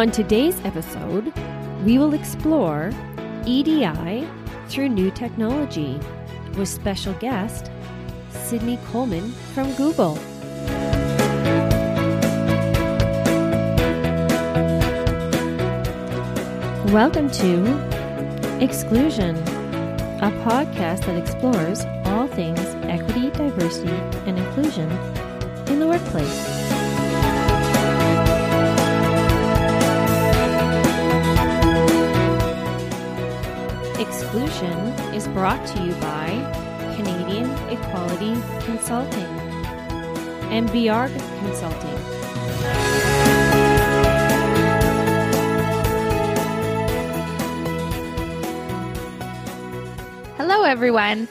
On today's episode, we will explore EDI through new technology with special guest Sydney Coleman from Google. Welcome to Exclusion, a podcast that explores all things equity, diversity, and inclusion in the workplace. Exclusion is brought to you by Canadian Equality Consulting and BR Consulting. Hello, everyone.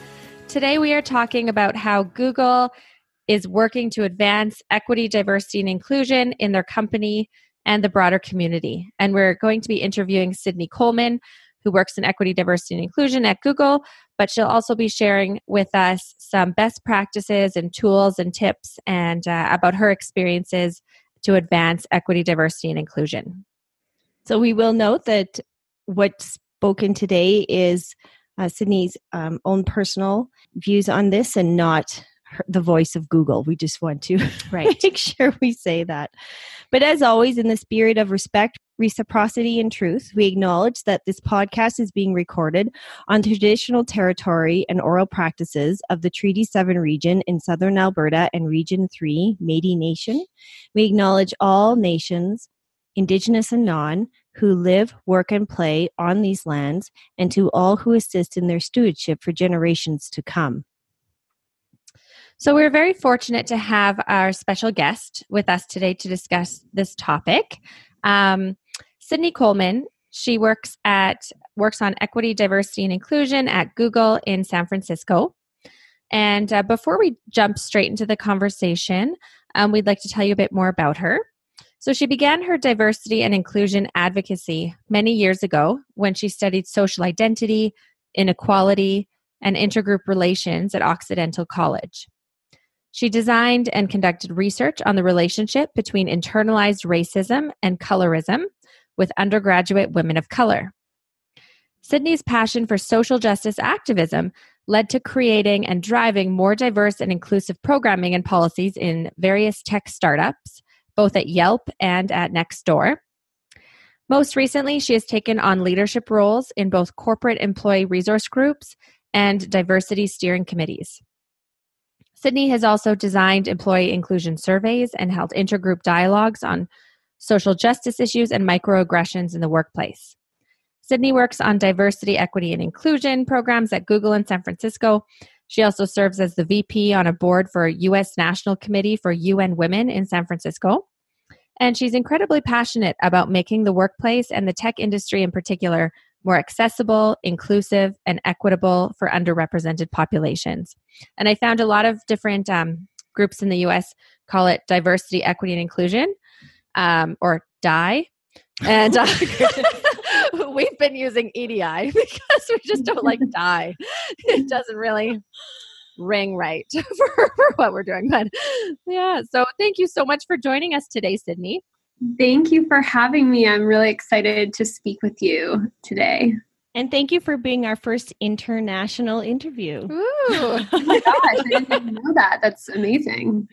Today we are talking about how Google is working to advance equity, diversity, and inclusion in their company and the broader community. And we're going to be interviewing Sydney Coleman, who works in equity, diversity, and inclusion at Google, but she'll also be sharing with us some best practices and tools and tips and uh, about her experiences to advance equity, diversity, and inclusion. So we will note that what's spoken today is uh, Sydney's um, own personal views on this and not the voice of Google. We just want to Right. make sure we say that. But as always, in the spirit of respect, reciprocity, and truth, we acknowledge that this podcast is being recorded on traditional territory and oral practices of the Treaty 7 region in southern Alberta and Region 3, Métis Nation. We acknowledge all nations, Indigenous and non, who live, work, and play on these lands, and to all who assist in their stewardship for generations to come. So, we're very fortunate to have our special guest with us today to discuss this topic. Um, Sydney Coleman, she works at works on equity, diversity, and inclusion at Google in San Francisco. And uh, before we jump straight into the conversation, um, we'd like to tell you a bit more about her. So, she began her diversity and inclusion advocacy many years ago when she studied social identity, inequality, and intergroup relations at Occidental College. She designed and conducted research on the relationship between internalized racism and colorism with undergraduate women of color. Sydney's passion for social justice activism led to creating and driving more diverse and inclusive programming and policies in various tech startups, both at Yelp and at Nextdoor. Most recently, she has taken on leadership roles in both corporate employee resource groups and diversity steering committees. Sydney has also designed employee inclusion surveys and held intergroup dialogues on social justice issues and microaggressions in the workplace. Sydney works on diversity, equity, and inclusion programs at Google in San Francisco. She also serves as the VP on a board for U.S. National Committee for UN Women in San Francisco. And she's incredibly passionate about making the workplace and the tech industry in particular more accessible, inclusive, and equitable for underrepresented populations. And I found a lot of different um, groups in the US call it diversity, equity, and inclusion, um, or DIE. And uh, we've been using EDI because we just don't like DIE. It doesn't really ring right for, for what we're doing. But yeah, so thank you so much for joining us today, Sydney. Thank you for having me. I'm really excited to speak with you today. And thank you for being our first international interview. Ooh. Oh my gosh, I didn't even know that. That's amazing.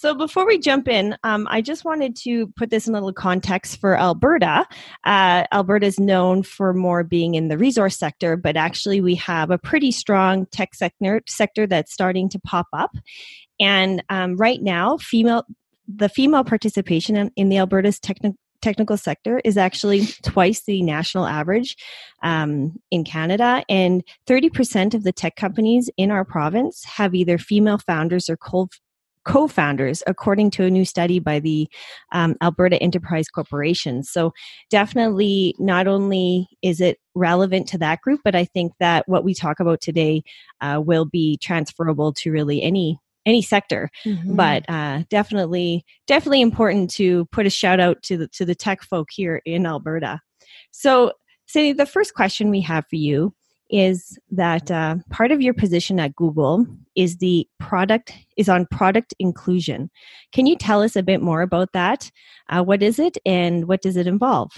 So, before we jump in, um, I just wanted to put this in a little context for Alberta. Uh, Alberta is known for more being in the resource sector, but actually, we have a pretty strong tech sector, sector that's starting to pop up. And um, right now, female the female participation in, in the Alberta's technical technical sector is actually twice the national average um, in Canada, and 30% of the tech companies in our province have either female founders or co co-founders according to a new study by the um, alberta enterprise corporation. So definitely not only is it relevant to that group but i think that what we talk about today uh, will be transferable to really any any sector Mhm. but uh, definitely definitely important to put a shout out to the to the tech folk here in alberta so Sydney, the first question we have for you is that uh, part of your position at Google is the product is on product inclusion. Can you tell us a bit more about that? Uh, what is it, and what does it involve?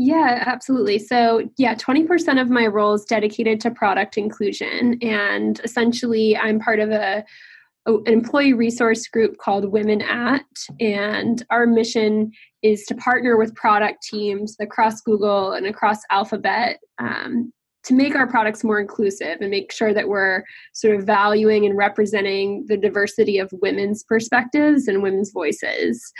Yeah, absolutely. So, yeah, 20% of my role is dedicated to product inclusion. And essentially, I'm part of a, an employee resource group called Women at. And our mission is to partner with product teams across Google and across Alphabet um, to make our products more inclusive and make sure that we're sort of valuing and representing the diversity of women's perspectives and women's voices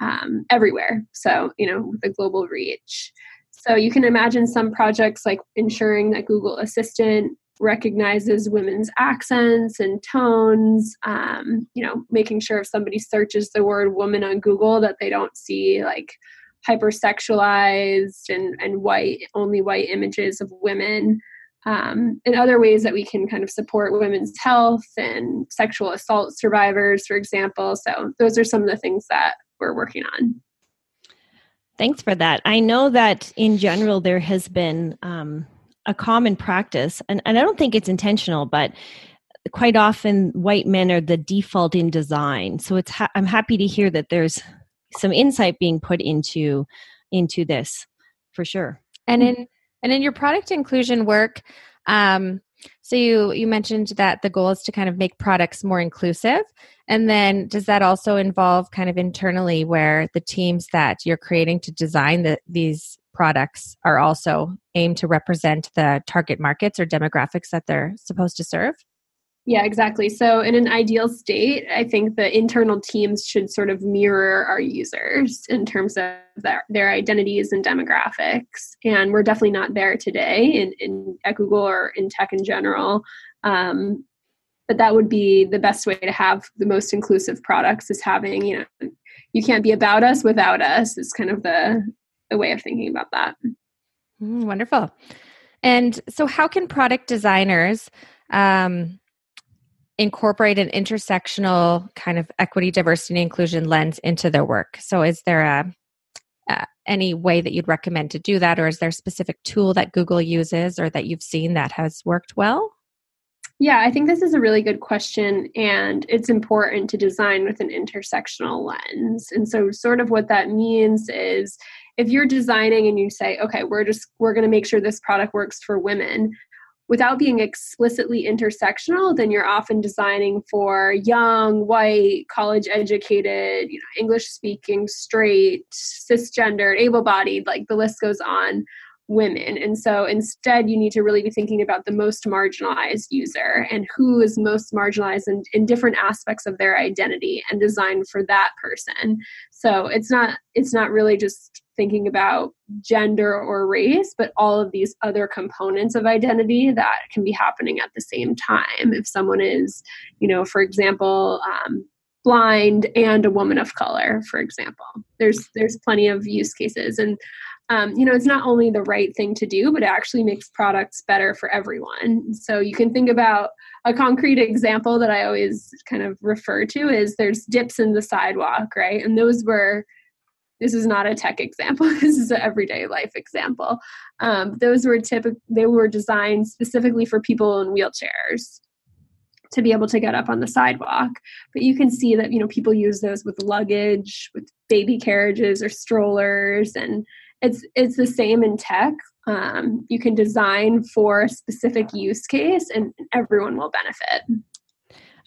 um, everywhere. So, you know, the global reach. So, you can imagine some projects like ensuring that Google Assistant recognizes women's accents and tones, um, you know, making sure if somebody searches the word woman on Google that they don't see like hypersexualized and, and white, only white images of women. Um, and other ways that we can kind of support women's health and sexual assault survivors, for example. So, those are some of the things that we're working on. Thanks for that. I know that in general there has been um, a common practice, and, and I don't think it's intentional, but quite often white men are the default in design. So it's ha- I'm happy to hear that there's some insight being put into into this for sure. And in and in your product inclusion work, um, so you you mentioned that the goal is to kind of make products more inclusive. And then does that also involve kind of internally where the teams that you're creating to design the, these products are also aimed to represent the target markets or demographics that they're supposed to serve? Yeah, exactly. So, in an ideal state, I think the internal teams should sort of mirror our users in terms of their, their identities and demographics. And we're definitely not there today in, in at Google or in tech in general. Um, but that would be the best way to have the most inclusive products is having, you know, you can't be about us without us, is kind of the, the way of thinking about that. Mm, wonderful. And so, how can product designers um, incorporate an intersectional kind of equity, diversity, and inclusion lens into their work. So, is there a uh, any way that you'd recommend to do that, or is there a specific tool that Google uses or that you've seen that has worked well? Yeah, I think this is a really good question, and it's important to design with an intersectional lens. And so, sort of what that means is if you're designing and you say, okay, we're just we're going to make sure this product works for women, without being explicitly intersectional, then you're often designing for young, white, college educated, you know, English speaking, straight, cisgendered, able bodied, like the list goes on women. And so instead, you need to really be thinking about the most marginalized user and who is most marginalized in, in different aspects of their identity and design for that person. So it's not it's not really just thinking about gender or race, but all of these other components of identity that can be happening at the same time. If someone is, you know, for example, um, blind and a woman of color, for example, there's there's plenty of use cases and um, you know, it's not only the right thing to do, but it actually makes products better for everyone. So you can think about a concrete example that I always kind of refer to is there's dips in the sidewalk, right? And those were this is not a tech example this is an everyday life example um, those were typical they were designed specifically for people in wheelchairs to be able to get up on the sidewalk but you can see that you know people use those with luggage with baby carriages or strollers and it's it's the same in tech. Um, you can design for a specific use case and everyone will benefit.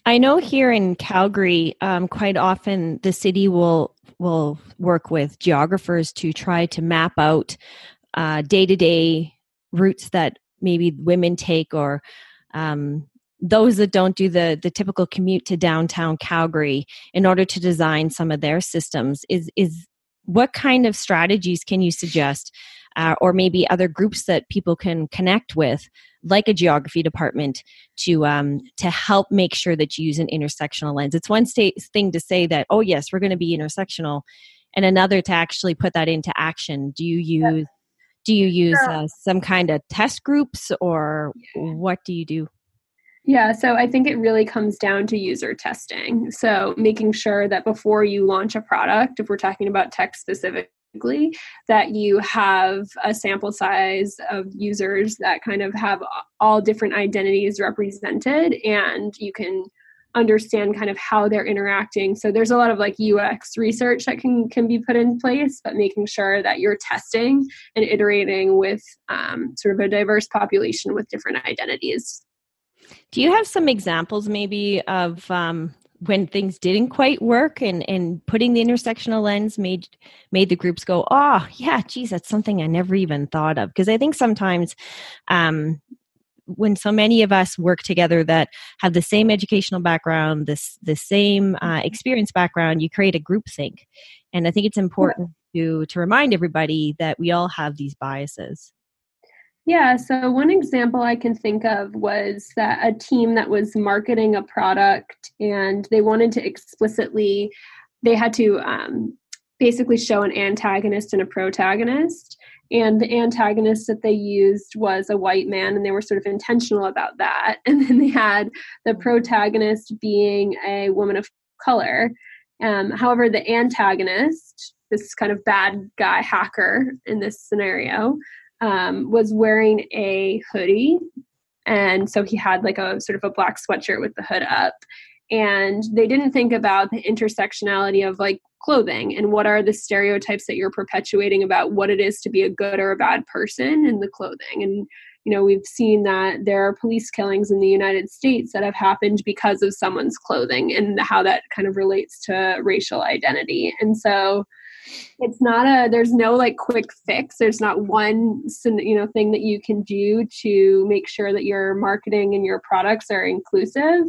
I know here in calgary um, quite often the city will will work with geographers to try to map out day to day routes that maybe women take or um, those that don't do the the typical commute to downtown Calgary in order to design some of their systems. Is is what kind of strategies can you suggest uh, or maybe other groups that people can connect with like a geography department to um, to help make sure that you use an intersectional lens? It's one thing to say that oh yes we're going to be intersectional and another to actually put that into action. Do you use do you use uh, some kind of test groups or what do you do yeah, so I think it really comes down to user testing. So making sure that before you launch a product, if we're talking about tech specifically, that you have a sample size of users that kind of have all different identities represented and you can understand kind of how they're interacting so there's a lot of like ux research that can can be put in place but making sure that you're testing and iterating with um, sort of a diverse population with different identities do you have some examples maybe of um, when things didn't quite work and and putting the intersectional lens made made the groups go oh yeah geez that's something i never even thought of. Because i think sometimes um when so many of us work together that have the same educational background this the same uh, experience background you create a groupthink. And i think it's important to to remind everybody that we all have these biases yeah, so one example I can think of was that a team that was marketing a product and they wanted to explicitly, they had to um, basically show an antagonist and a protagonist. And the antagonist that they used was a white man, and they were sort of intentional about that. And then they had the protagonist being a woman of color. Um, however, the antagonist, this kind of bad guy hacker in this scenario, um, was wearing a hoodie. And so he had like a sort of a black sweatshirt with the hood up. And they didn't think about the intersectionality of like clothing and what are the stereotypes that you're perpetuating about what it is to be a good or a bad person in the clothing. And, you know, we've seen that there are police killings in the United States that have happened because of someone's clothing and how that kind of relates to racial identity. And so, it's not a there's no like quick fix. There's not one you know thing that you can do to make sure that your marketing and your products are inclusive.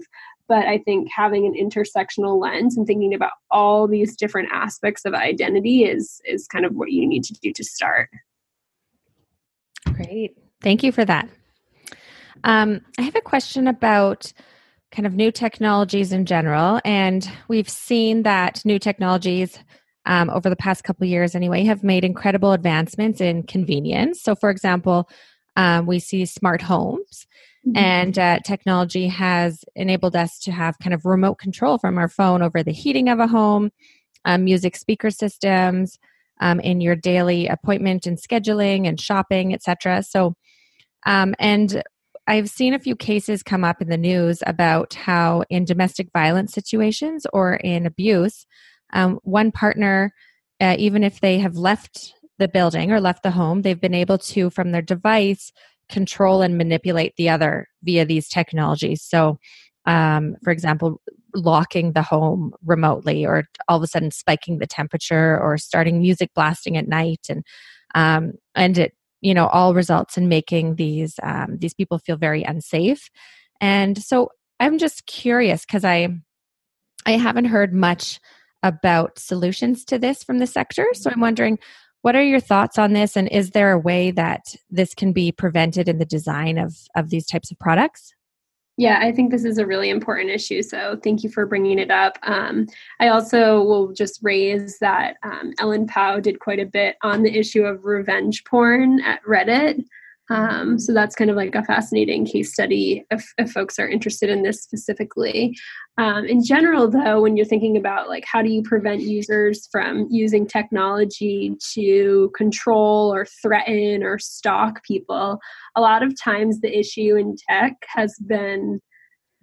But i think having an intersectional lens and thinking about all these different aspects of identity is is kind of what you need to do to start. Great. Thank you for that. Um, i have a question about kind of new technologies in general and we've seen that new technologies um, over the past couple years anyway have made incredible advancements in convenience so for example um, we see smart homes mm-hmm. and uh, technology has enabled us to have kind of remote control from our phone over the heating of a home um, music speaker systems um, in your daily appointment and scheduling and shopping etc so um, and I've seen a few cases come up in the news about how in domestic violence situations or in abuse, um, one partner, uh, even if they have left the building or left the home, they've been able to, from their device, control and manipulate the other via these technologies. So, um, for example, locking the home remotely, or all of a sudden spiking the temperature, or starting music blasting at night, and um, and it you know all results in making these um, these people feel very unsafe. And so, I'm just curious because I I haven't heard much about solutions to this from the sector. So I'm wondering, what are your thoughts on this, and is there a way that this can be prevented in the design of, of these types of products? Yeah, I think this is a really important issue. So thank you for bringing it up. Um, I also will just raise that um, Ellen Pao did quite a bit on the issue of revenge porn at Reddit. Um, so that's kind of like a fascinating case study if, if folks are interested in this specifically. Um, in general, though, when you're thinking about like how do you prevent users from using technology to control or threaten or stalk people, a lot of times the issue in tech has been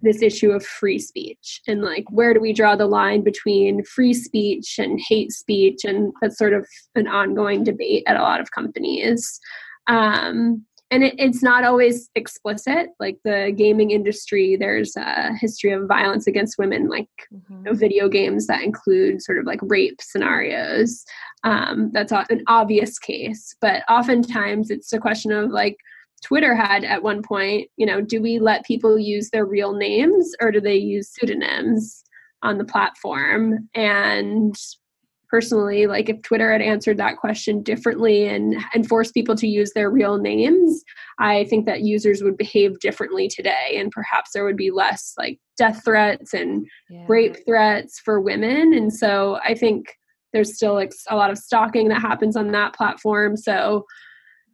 this issue of free speech and like where do we draw the line between free speech and hate speech and that's sort of an ongoing debate at a lot of companies um, and it, it's not always explicit like the gaming industry there's a history of violence against women like mm-hmm. you know, video games that include sort of like rape scenarios um, that's an obvious case but oftentimes it's a question of like twitter had at one point you know do we let people use their real names or do they use pseudonyms on the platform and personally like if twitter had answered that question differently and and forced people to use their real names i think that users would behave differently today. And perhaps there would be less like death threats and yeah. rape threats for women. And so i think there's still like a lot of stalking that happens on that platform. So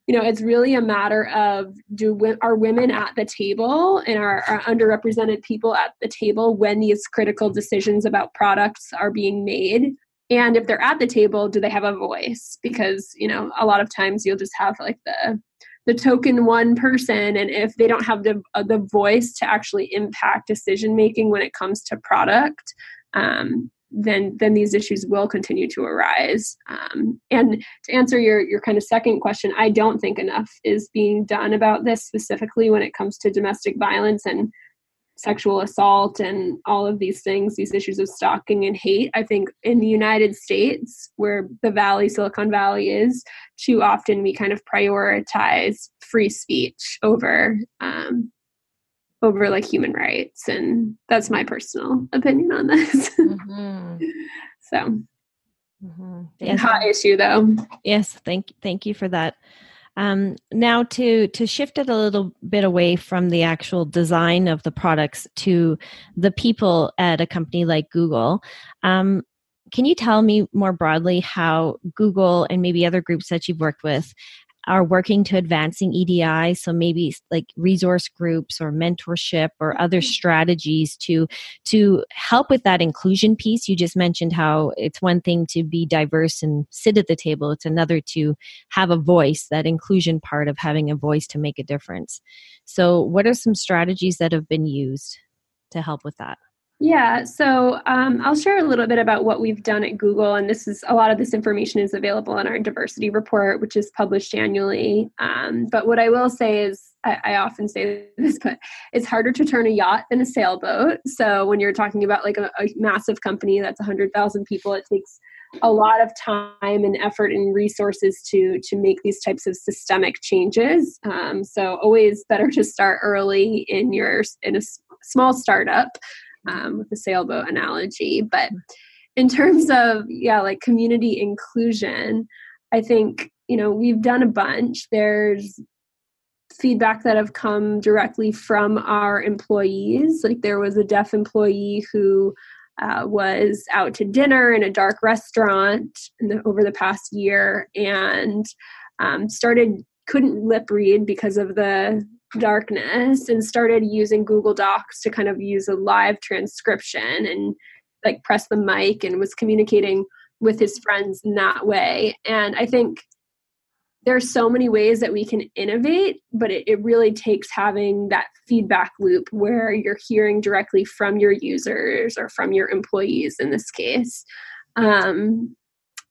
you know it's really a matter of do are women at the table and are, are underrepresented people at the table when these critical decisions about products are being made and if they're at the table do they have a voice? Because you know a lot of times you'll just have like the the token one person and if they don't have the uh, the voice to actually impact decision making when it comes to product um, then then these issues will continue to arise. Um, and to answer your your kind of second question i don't think enough is being done about this specifically when it comes to domestic violence and sexual assault and all of these things, these issues of stalking and hate. I think in the United States, where the Valley, Silicon Valley is, too often we kind of prioritize free speech over um, over like human rights, and that's my personal opinion on this. Mm-hmm. so. Mm-hmm. Yes. Hot issue though. Yes, thank thank you for that. Um, now to to shift it a little bit away from the actual design of the products to the people at a company like Google. Um, can you tell me more broadly how Google and maybe other groups that you've worked with are working to advancing EDI. So maybe like resource groups or mentorship or other mm-hmm. strategies to to help with that inclusion piece. You just mentioned how it's one thing to be diverse and sit at the table. It's another to have a voice. That inclusion part of having a voice to make a difference. So, what are some strategies that have been used to help with that? Yeah, so um, I'll share a little bit about what we've done at Google, and this is a lot of this information is available in our diversity report, which is published annually. Um, but what I will say is, I, I, often say this, but it's harder to turn a yacht than a sailboat. So when you're talking about like a, a massive company that's 100,000 people, it takes a lot of time and effort and resources to to make these types of systemic changes. Um, so always better to start early in your in a small startup um, with the sailboat analogy. But in terms of, yeah, like community inclusion, I think, you know, we've done a bunch. There's feedback that have come directly from our employees. Like there was a deaf employee who uh, was out to dinner in a dark restaurant the, over the past year and um, started couldn't lip read because of the darkness and started using Google Docs to kind of use a live transcription and like press the mic and was communicating with his friends in that way. And I think there's so many ways that we can innovate, but it, it really takes having that feedback loop where you're hearing directly from your users or from your employees in this case. Um,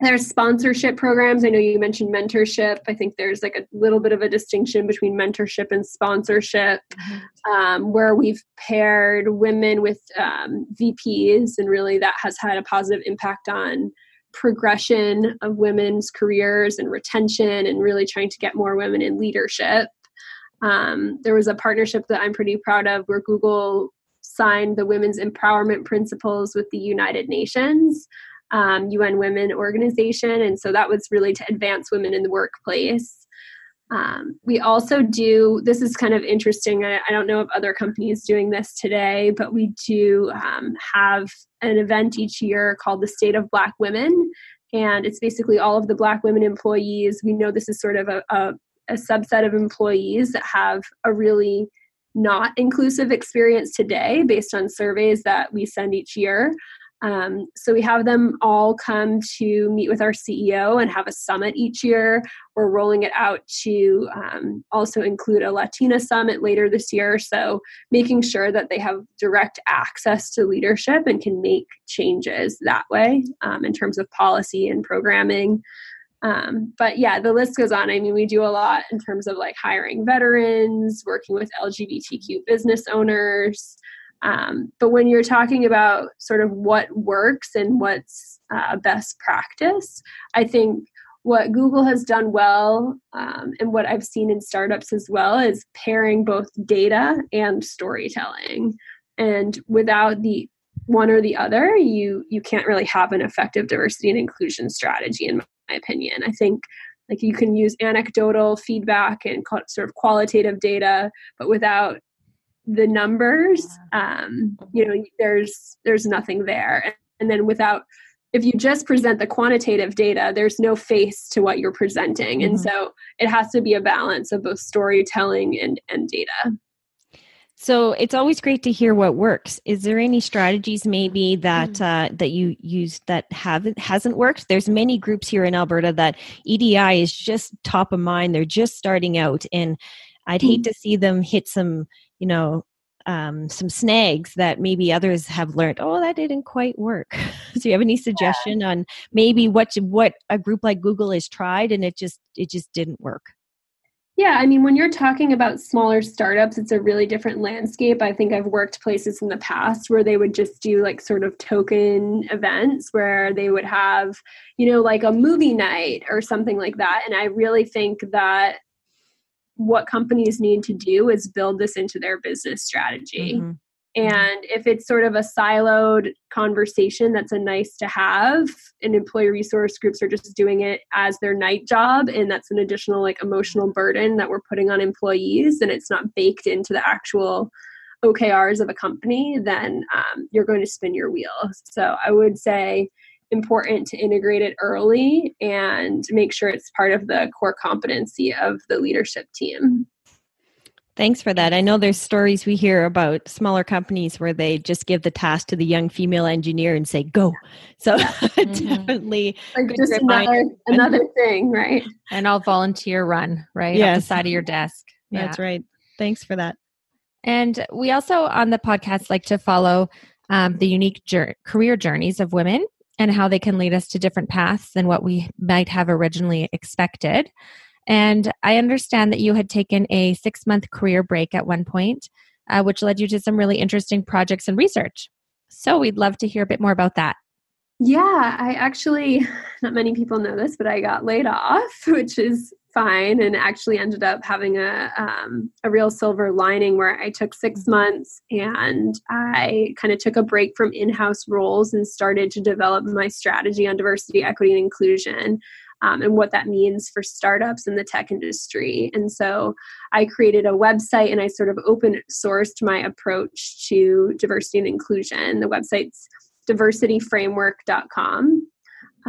there's sponsorship programs. I know you mentioned mentorship. I think there's like a little bit of a distinction between mentorship and sponsorship, mm-hmm. um, where we've paired women with um, VPs, and really that has had a positive impact on progression of women's careers and retention, and really trying to get more women in leadership. Um, there was a partnership that I'm pretty proud of where Google signed the women's empowerment principles with the United Nations um, UN Women organization. And so that was really to advance women in the workplace. Um, we also do, this is kind of interesting. I, I, don't know of other companies doing this today, but we do um, have an event each year called the State of Black Women. And it's basically all of the Black women employees. We know this is sort of a, a, a subset of employees that have a really not inclusive experience today based on surveys that we send each year. Um, so we have them all come to meet with our CEO and have a summit each year. We're rolling it out to um, also include a Latina summit later this year. So making sure that they have direct access to leadership and can make changes that way um, in terms of policy and programming. Um, but yeah, the list goes on. I mean, we do a lot in terms of like hiring veterans, working with LGBTQ business owners. Um, but when you're talking about sort of what works and what's uh, best practice, I think what Google has done well um, and what I've seen in startups as well is pairing both data and storytelling. And without the one or the other, you you can't really have an effective diversity and inclusion strategy, in my opinion. I think like you can use anecdotal feedback and sort of qualitative data, but without the numbers um, you know there's there's nothing there and then without if you just present the quantitative data there's no face to what you're presenting mm-hmm. and so it has to be a balance of both storytelling and and data So it's always great to hear what works. Is there any strategies maybe that mm. uh, that you use that haven't hasn't worked? There's many groups here in Alberta that EDI is just top of mind. They're just starting out, and I'd hate mm. to see them hit some, you know, um, some snags that maybe others have learned. Oh, that didn't quite work. so, you have any suggestion yeah. on maybe what what a group like Google has tried and it just it just didn't work? Yeah, I mean, when you're talking about smaller startups, it's a really different landscape. I think I've worked places in the past where they would just do like sort of token events where they would have, you know, like a movie night or something like that. And I really think that what companies need to do is build this into their business strategy. Mm-hmm. And if it's sort of a siloed conversation that's a nice to have, and employee resource groups are just doing it as their night job, and that's an additional like emotional burden that we're putting on employees, and it's not baked into the actual OKRs of a company, then um, you're going to spin your wheels. So I would say important to integrate it early and make sure it's part of the core competency of the leadership team. Thanks for that. I know there's stories we hear about smaller companies where they just give the task to the young female engineer and say go. So mm-hmm. definitely like just another, another thing, right? And I'll volunteer run right yes. off the side of your desk. Yeah. That's right. Thanks for that. And we also on the podcast like to follow um, the unique jur- career journeys of women and how they can lead us to different paths than what we might have originally expected. And I understand that you had taken a six month career break at one point, uh, which led you to some really interesting projects and research. So we'd love to hear a bit more about that. Yeah, I actually, not many people know this, but I got laid off, which is fine, and actually ended up having a um, a real silver lining where I took six months and I kind of took a break from in house roles and started to develop my strategy on diversity, equity, and inclusion um, and what that means for startups in the tech industry. And so I created a website and I sort of open sourced my approach to diversity and inclusion. The website's diversityframework.com.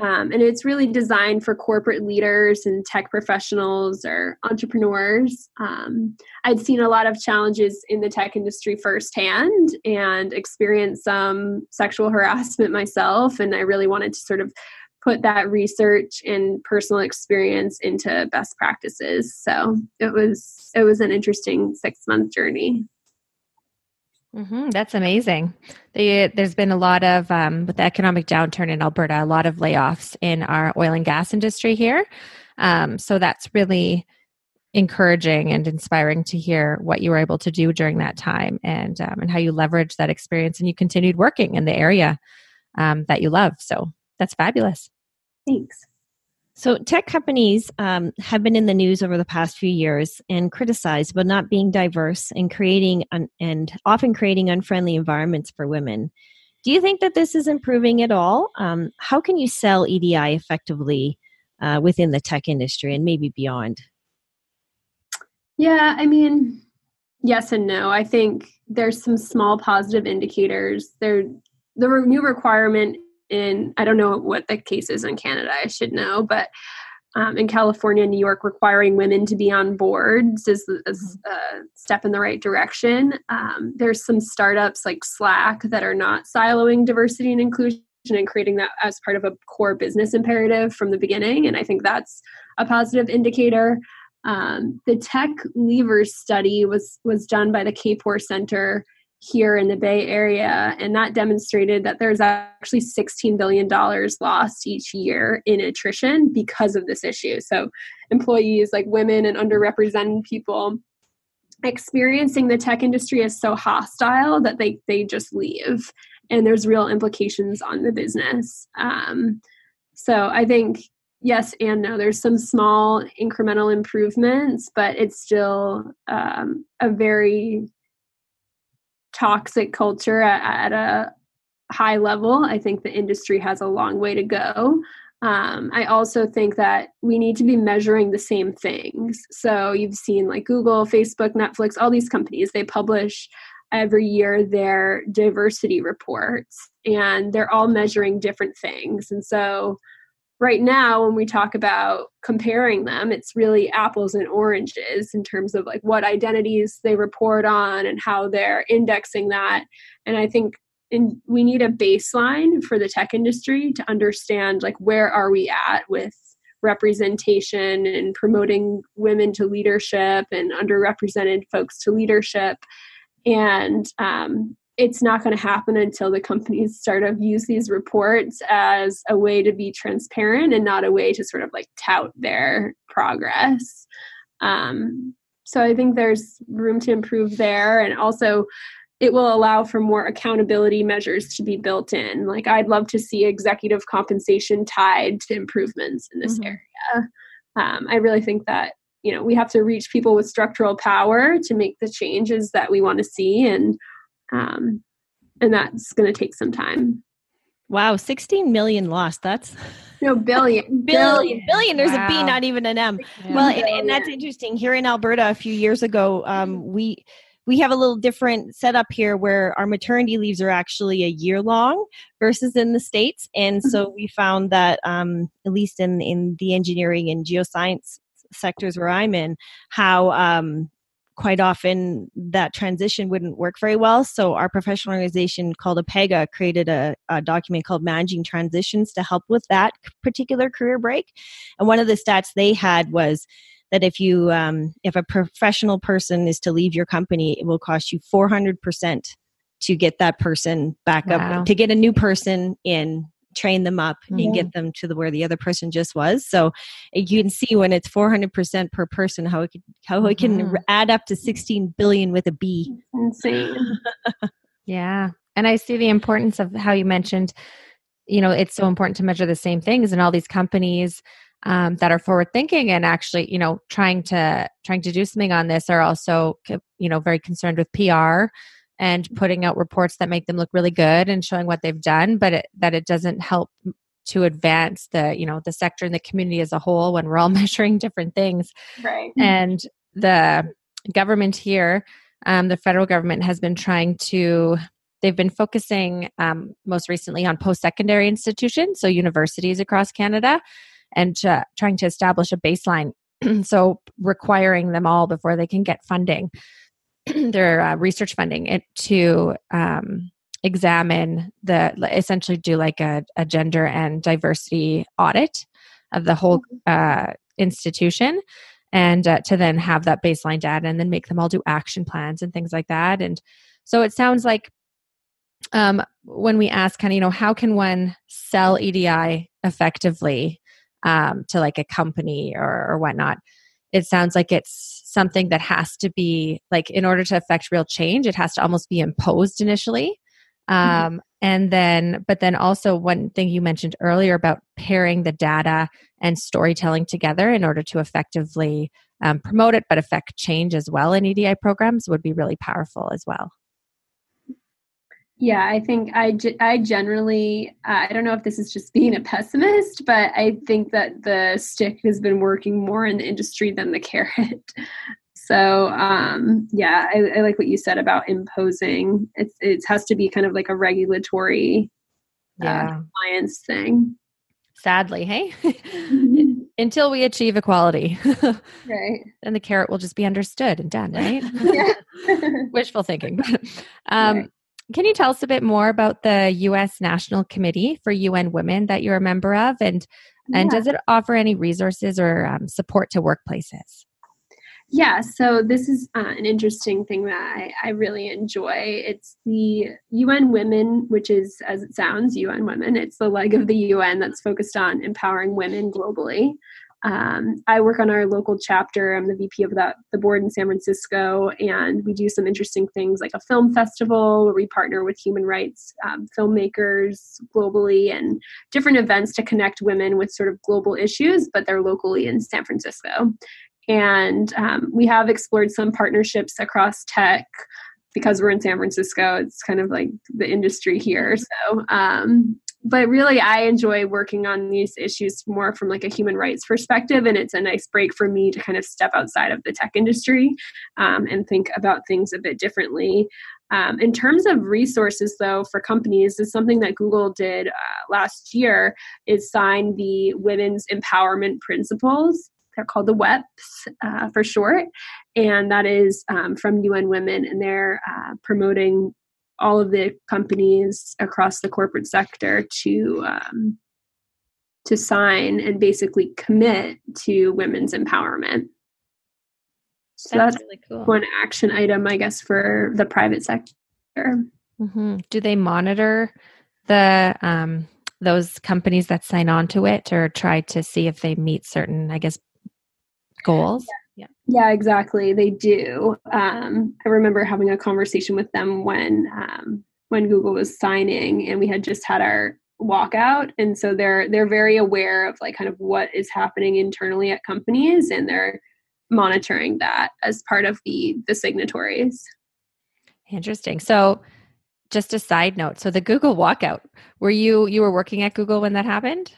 Um, and it's really designed for corporate leaders and tech professionals or entrepreneurs. Um, I'd seen a lot of challenges in the tech industry firsthand and experienced some sexual harassment myself. And I really wanted to sort of put that research and personal experience into best practices so it was it was an interesting six month journey mm-hmm, that's amazing the, there's been a lot of um, with the economic downturn in alberta a lot of layoffs in our oil and gas industry here um, so that's really encouraging and inspiring to hear what you were able to do during that time and um, and how you leveraged that experience and you continued working in the area um, that you love so that's fabulous. Thanks. So, tech companies um, have been in the news over the past few years and criticized about not being diverse and creating un- and often creating unfriendly environments for women. Do you think that this is improving at all? Um, how can you sell EDI effectively uh, within the tech industry and maybe beyond? Yeah, I mean, yes and no. I think there's some small positive indicators. There, the new requirement in I don't know what the case is in Canada. I should know, but um, in California, New York, requiring women to be on boards is, is a step in the right direction. Um, there's some startups like Slack that are not siloing diversity and inclusion and creating that as part of a core business imperative from the beginning, and I think that's a positive indicator. Um, the Tech Leavers study was was done by the Kapor Center here in the Bay Area, and that demonstrated that there's actually $16 billion lost each year in attrition because of this issue. So, employees like women and underrepresented people experiencing the tech industry as so hostile that they, they just leave, and there's real implications on the business. Um, so, I think yes and no. There's some small incremental improvements, but it's still um, a very toxic culture at, a high level. I think the industry has a long way to go. Um, I also think that we need to be measuring the same things. So you've seen like Google, Facebook, Netflix, all these companies, they publish every year their diversity reports and they're all measuring different things. And so right now when we talk about comparing them it's really apples and oranges in terms of like what identities they report on and how they're indexing that. And i think in, we need a baseline for the tech industry to understand like where are we at with representation and promoting women to leadership and underrepresented folks to leadership. And um, it's not going to happen until the companies start to use these reports as a way to be transparent and not a way to sort of like tout their progress um, so i think there's room to improve there and also it will allow for more accountability measures to be built in. Like, I'd love to see executive compensation tied to improvements in this mm-hmm. area. Um, I really think that you know we have to reach people with structural power to make the changes that we want to see, and um, and that's going to take some time. Wow, 16 million lost. That's no billion. billion. Billion. There's wow. a B, not even an M. Yeah. Well, and, and, that's interesting. Here in Alberta a few years ago, um, we we have a little different setup here where our maternity leaves are actually a year long versus in the states and so mm-hmm. we found that um, at least in in the engineering and geoscience sectors where i'm in how um, quite often that transition wouldn't work very well. So our professional organization called APEGA created a, a, document called Managing Transitions to help with that particular career break. And one of the stats they had was that if you um, if a professional person is to leave your company it will cost you 400% to get that person back wow. up to get a new person in train them up mm-hmm. and get them to the where the other person just was so you can see when it's 400% per person how it can, how mm-hmm. it can mm-hmm. add up to 16 billion with a b insane yeah and i see the importance of how you mentioned you know it's so important to measure the same things and all these companies um, that are forward thinking and actually you know trying to trying to do something on this are also you know very concerned with pr and putting out reports that make them look really good and showing what they've done but it, that it doesn't help to advance the you know the sector and the community as a whole when we're all measuring different things right and the government here um, the federal government has been trying to they've been focusing um, most recently on post-secondary institutions so universities across canada and uh, trying to establish a baseline. so requiring them all before they can get funding, their uh, research funding, it to um, examine the essentially do like a, a, gender and diversity audit of the whole mm-hmm. uh, institution and uh, to then have that baseline data and then make them all do action plans and things like that and so it sounds like um, when we ask kind of you know how can one sell edi effectively um, to like a company or, or whatnot it sounds like it's something that has to be like in order to affect real change it has to almost be imposed initially mm-hmm. um, and then but then also one thing you mentioned earlier about pairing the data and storytelling together in order to effectively um, promote it but affect change as well in edi programs would be really powerful as well yeah, I think I, I generally, uh, I don't know if this is just being a pessimist, but I think that the stick has been working more in the industry than the carrot. So, um, yeah, I, I, like what you said about imposing. It, it has to be kind of like a regulatory uh, yeah. uh, compliance thing. Sadly, hey? Until we achieve equality. right. Then the carrot will just be understood and done, right? Wishful thinking. um, right can you tell us a bit more about the U.S. National Committee for UN Women that you're a member of, and yeah. and does it offer any resources or um, support to workplaces? Yeah, so this is uh, an interesting thing that I, I, really enjoy. It's the UN Women, which is, as it sounds, UN Women. It's the leg of the UN that's focused on empowering women globally. Um, I work on our local chapter. I'm the VP of that the board in San Francisco, and we do some interesting things like a film festival where we partner with human rights um, filmmakers globally and different events to connect women with sort of global issues, but they're locally in San Francisco. And um, we have explored some partnerships across tech because we're in San Francisco. It's kind of like the industry here. So um, but really i enjoy working on these issues more from like a human rights perspective and it's a nice break for me to kind of step outside of the tech industry um, and think about things a bit differently Um, in terms of resources, though, for companies, is something that Google did uh, last year is sign the Women's Empowerment Principles. They're called the WEPs uh, for short, and that is um, from UN Women, and they're uh, promoting all of the companies across the corporate sector to um, to sign and basically commit to women's empowerment. So that's, that's really cool. one action item, I guess, for the private sector. Mm-hmm. Do they monitor the um, those companies that sign on to it, or try to see if they meet certain, I guess, goals? Yeah, yeah, exactly. They do. Um, I remember having a conversation with them when um, when Google was signing, and we had just had our walkout and so they're they're very aware of like kind of what is happening internally at companies and they're monitoring that as part of the the signatories. Interesting. So just a side note. So the Google walkout, were you you were working at Google when that happened?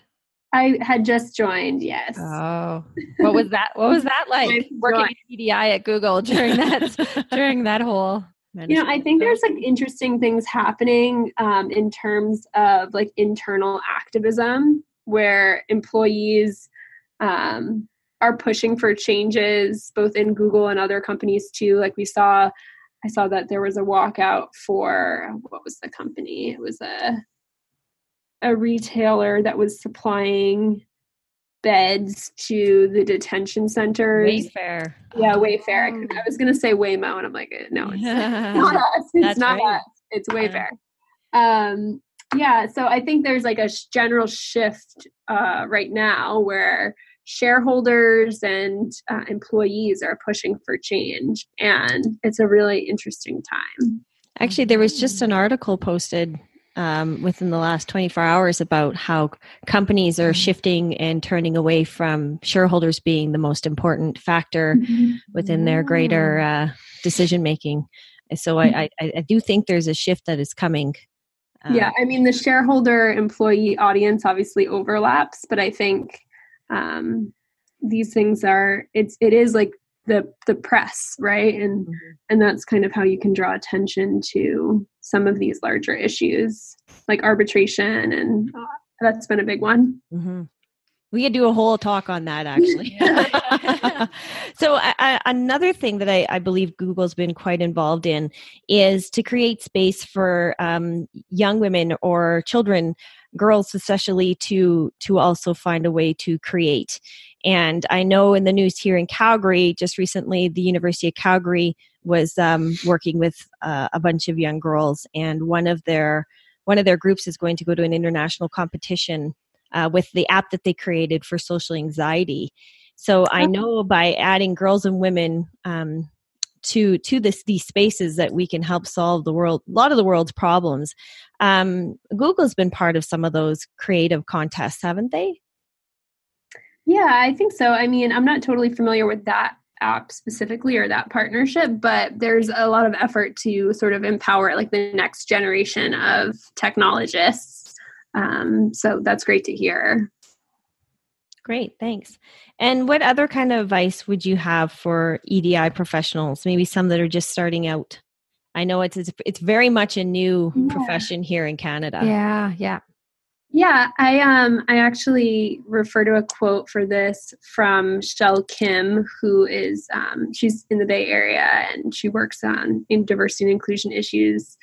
I had just joined, yes. Oh. What was that? What was that like working at EDI at Google during that during that whole you know i think there's like interesting things happening um, in terms of like internal activism where employees um, are pushing for changes both in Google and other companies too. Like we saw, I saw that there was a walkout for what was the company? It was a a retailer that was supplying beds to the detention centers. Wayfair. Yeah, Wayfair. Oh. I was gonna say Waymo, and I'm like, no, it's not us. It's That's not right. us. It's Wayfair. Yeah. Um, yeah. So I think there's like a general shift uh, right now where shareholders and uh, employees are pushing for change and it's a really interesting time actually there was just an article posted um, within the last 24 hours about how companies are shifting and turning away from shareholders being the most important factor within their greater uh, decision making so I, I, I do think there's a shift that is coming yeah i mean the shareholder employee audience obviously overlaps but i think um, these things are it's it is like the the press right? And mm-hmm. and that's kind of how you can draw attention to some of these larger issues like arbitration and uh, that's been a big one. Mm-hmm. we could do a whole talk on that actually. So I, another thing that I, I, believe google's been quite involved in is to create space for um, young women or children girls especially to to also find a way to create and i know in the news here in calgary just recently the university of calgary was um, working with uh, a bunch of young girls and one of their one of their groups is going to go to an international competition uh, with the app that they created for social anxiety. So i know by adding girls and women um, to to this these spaces that we can help solve the world a lot of the world's problems um, google's been part of some of those creative contests haven't they yeah i think so i mean i'm not totally familiar with that app specifically or that partnership but there's a lot of effort to sort of empower like the next generation of technologists um, so that's great to hear Great, thanks. And what other kind of advice would you have for EDI professionals? Maybe some that are just starting out. I know it's it's, it's very much a new yeah. profession here in Canada. Yeah, yeah. Yeah, I um I actually refer to a quote for this from Michelle Kim, who is um, she's in the Bay Area and she works on in diversity and inclusion issues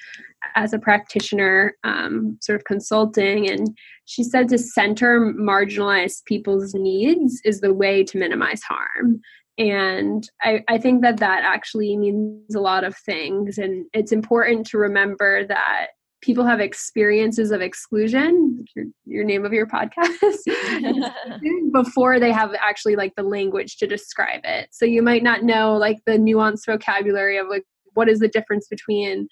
as a practitioner, um, sort of consulting, and she said to center marginalized people's needs is the way to minimize harm. And I, I think that that actually means a lot of things, and it's important to remember that people have experiences of exclusion your, your name of your podcast before they have actually like the language to describe it. So you might not know like the nuanced vocabulary of like what is the difference between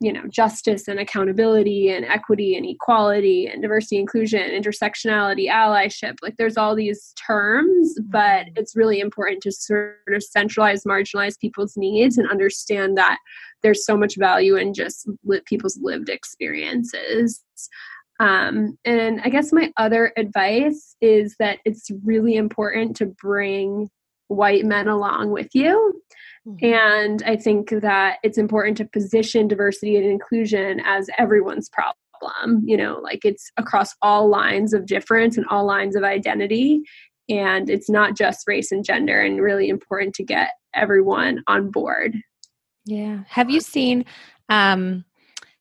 you know justice and accountability and equity and equality and diversity inclusion intersectionality allyship like there's all these terms but mm-hmm. it's really important to sort of centralize marginalized people's needs and understand that there's so much value in just li- people's lived experiences um, and i guess my other advice is that it's really important to bring white men along with you Mm-hmm. And I think that it's important to position diversity and inclusion as everyone's problem. You know, like it's across all lines of difference and all lines of identity. And it's not just race and gender, and really important to get everyone on board. Yeah. Have you seen um,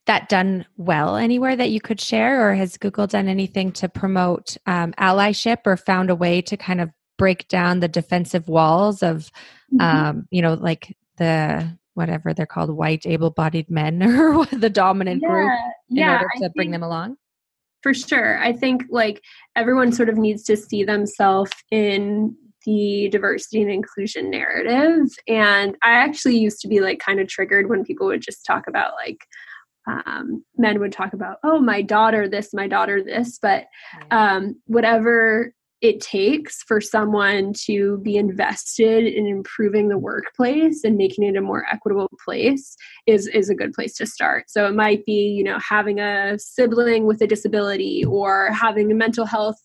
that done well anywhere that you could share, or has Google done anything to promote um, allyship or found a way to kind of break down the defensive walls of mm-hmm. um, you know like the whatever they're called white able-bodied men or the dominant yeah, group in yeah, order to I bring them along? For sure. I think like everyone sort of needs to see themselves in the diversity and inclusion narrative. And i actually used to be like kind of triggered when people would just talk about like um, men would talk about oh my daughter this my daughter this. But um, whatever it takes for someone to be invested in improving the workplace and making it a more equitable place is is a good place to start. So it might be you know having a sibling with a disability or having a mental health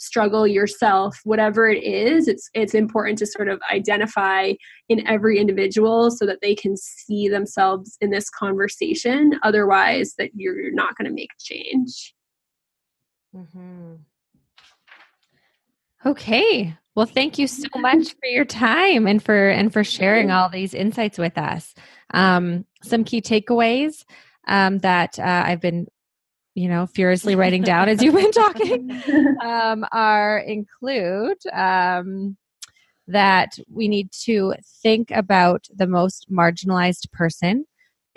struggle yourself whatever it is it's it's important to sort of identify in every individual so that they can see themselves in this conversation. Otherwise that you're not going to make change. Mm-hmm. Okay. Well, thank you so much for your time and for and for sharing all these insights with us. Um, some key takeaways um, that uh, I've been, you know, furiously writing down as you've been talking um, are include um, that we need to think about the most marginalized person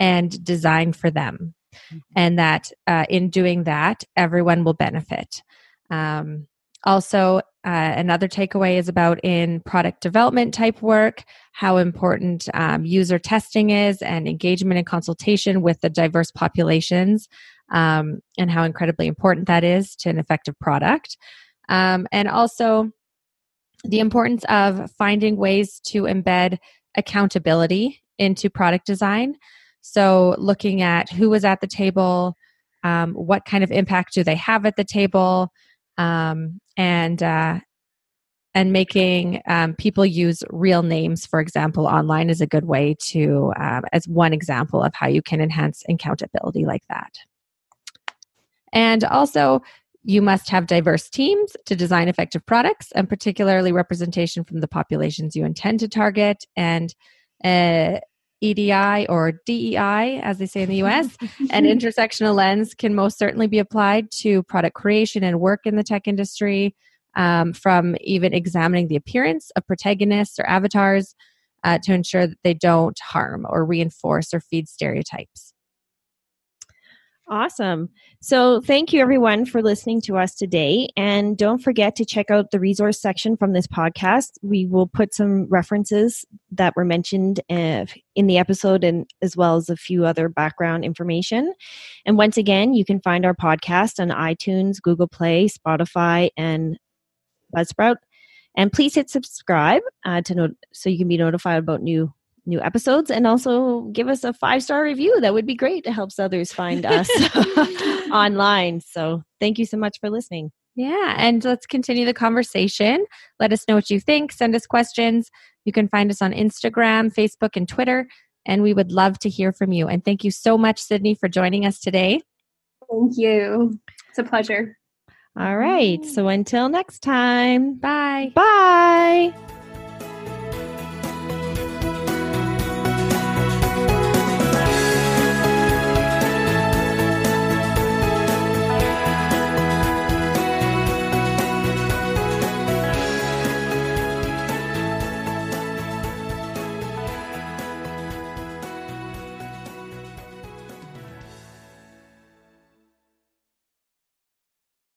and design for them, mm-hmm. and that uh, in doing that, everyone will benefit. Um, also, uh, another takeaway is about in product development type work, how important um, user testing is and engagement and consultation with the diverse populations, um, and how incredibly important that is to an effective product. Um, and also, the importance of finding ways to embed accountability into product design. So, looking at who was at the table, um, what kind of impact do they have at the table um, and uh, and making um, people use real names, for example, online is a good way to, um, as one example of how you can enhance accountability like that. And also, you must have diverse teams to design effective products, and particularly representation from the populations you intend to target. And uh, EDI or DEI, as they say in the US, an intersectional lens can most certainly be applied to product creation and work in the tech industry, um, from even examining the appearance of protagonists or avatars uh, to ensure that they don't harm or reinforce or feed stereotypes. Awesome. So, thank you everyone for listening to us today. And don't forget to check out the resource section from this podcast. We will put some references that were mentioned uh, in the episode and as well as a few other background information. And once again, you can find our podcast on iTunes, Google Play, Spotify, and Buzzsprout. And please hit subscribe uh, to so you can be notified about new new episodes and also give us a five star review. That would be great. It helps others find us online. So thank you so much for listening. Yeah, and let's continue the conversation. Let us know what you think. Send us questions. You can find us on Instagram, Facebook, and Twitter. And we would love to hear from you. And thank you so much, Sydney, for joining us today. Thank you. It's a pleasure. All right. So until next time, bye. Bye.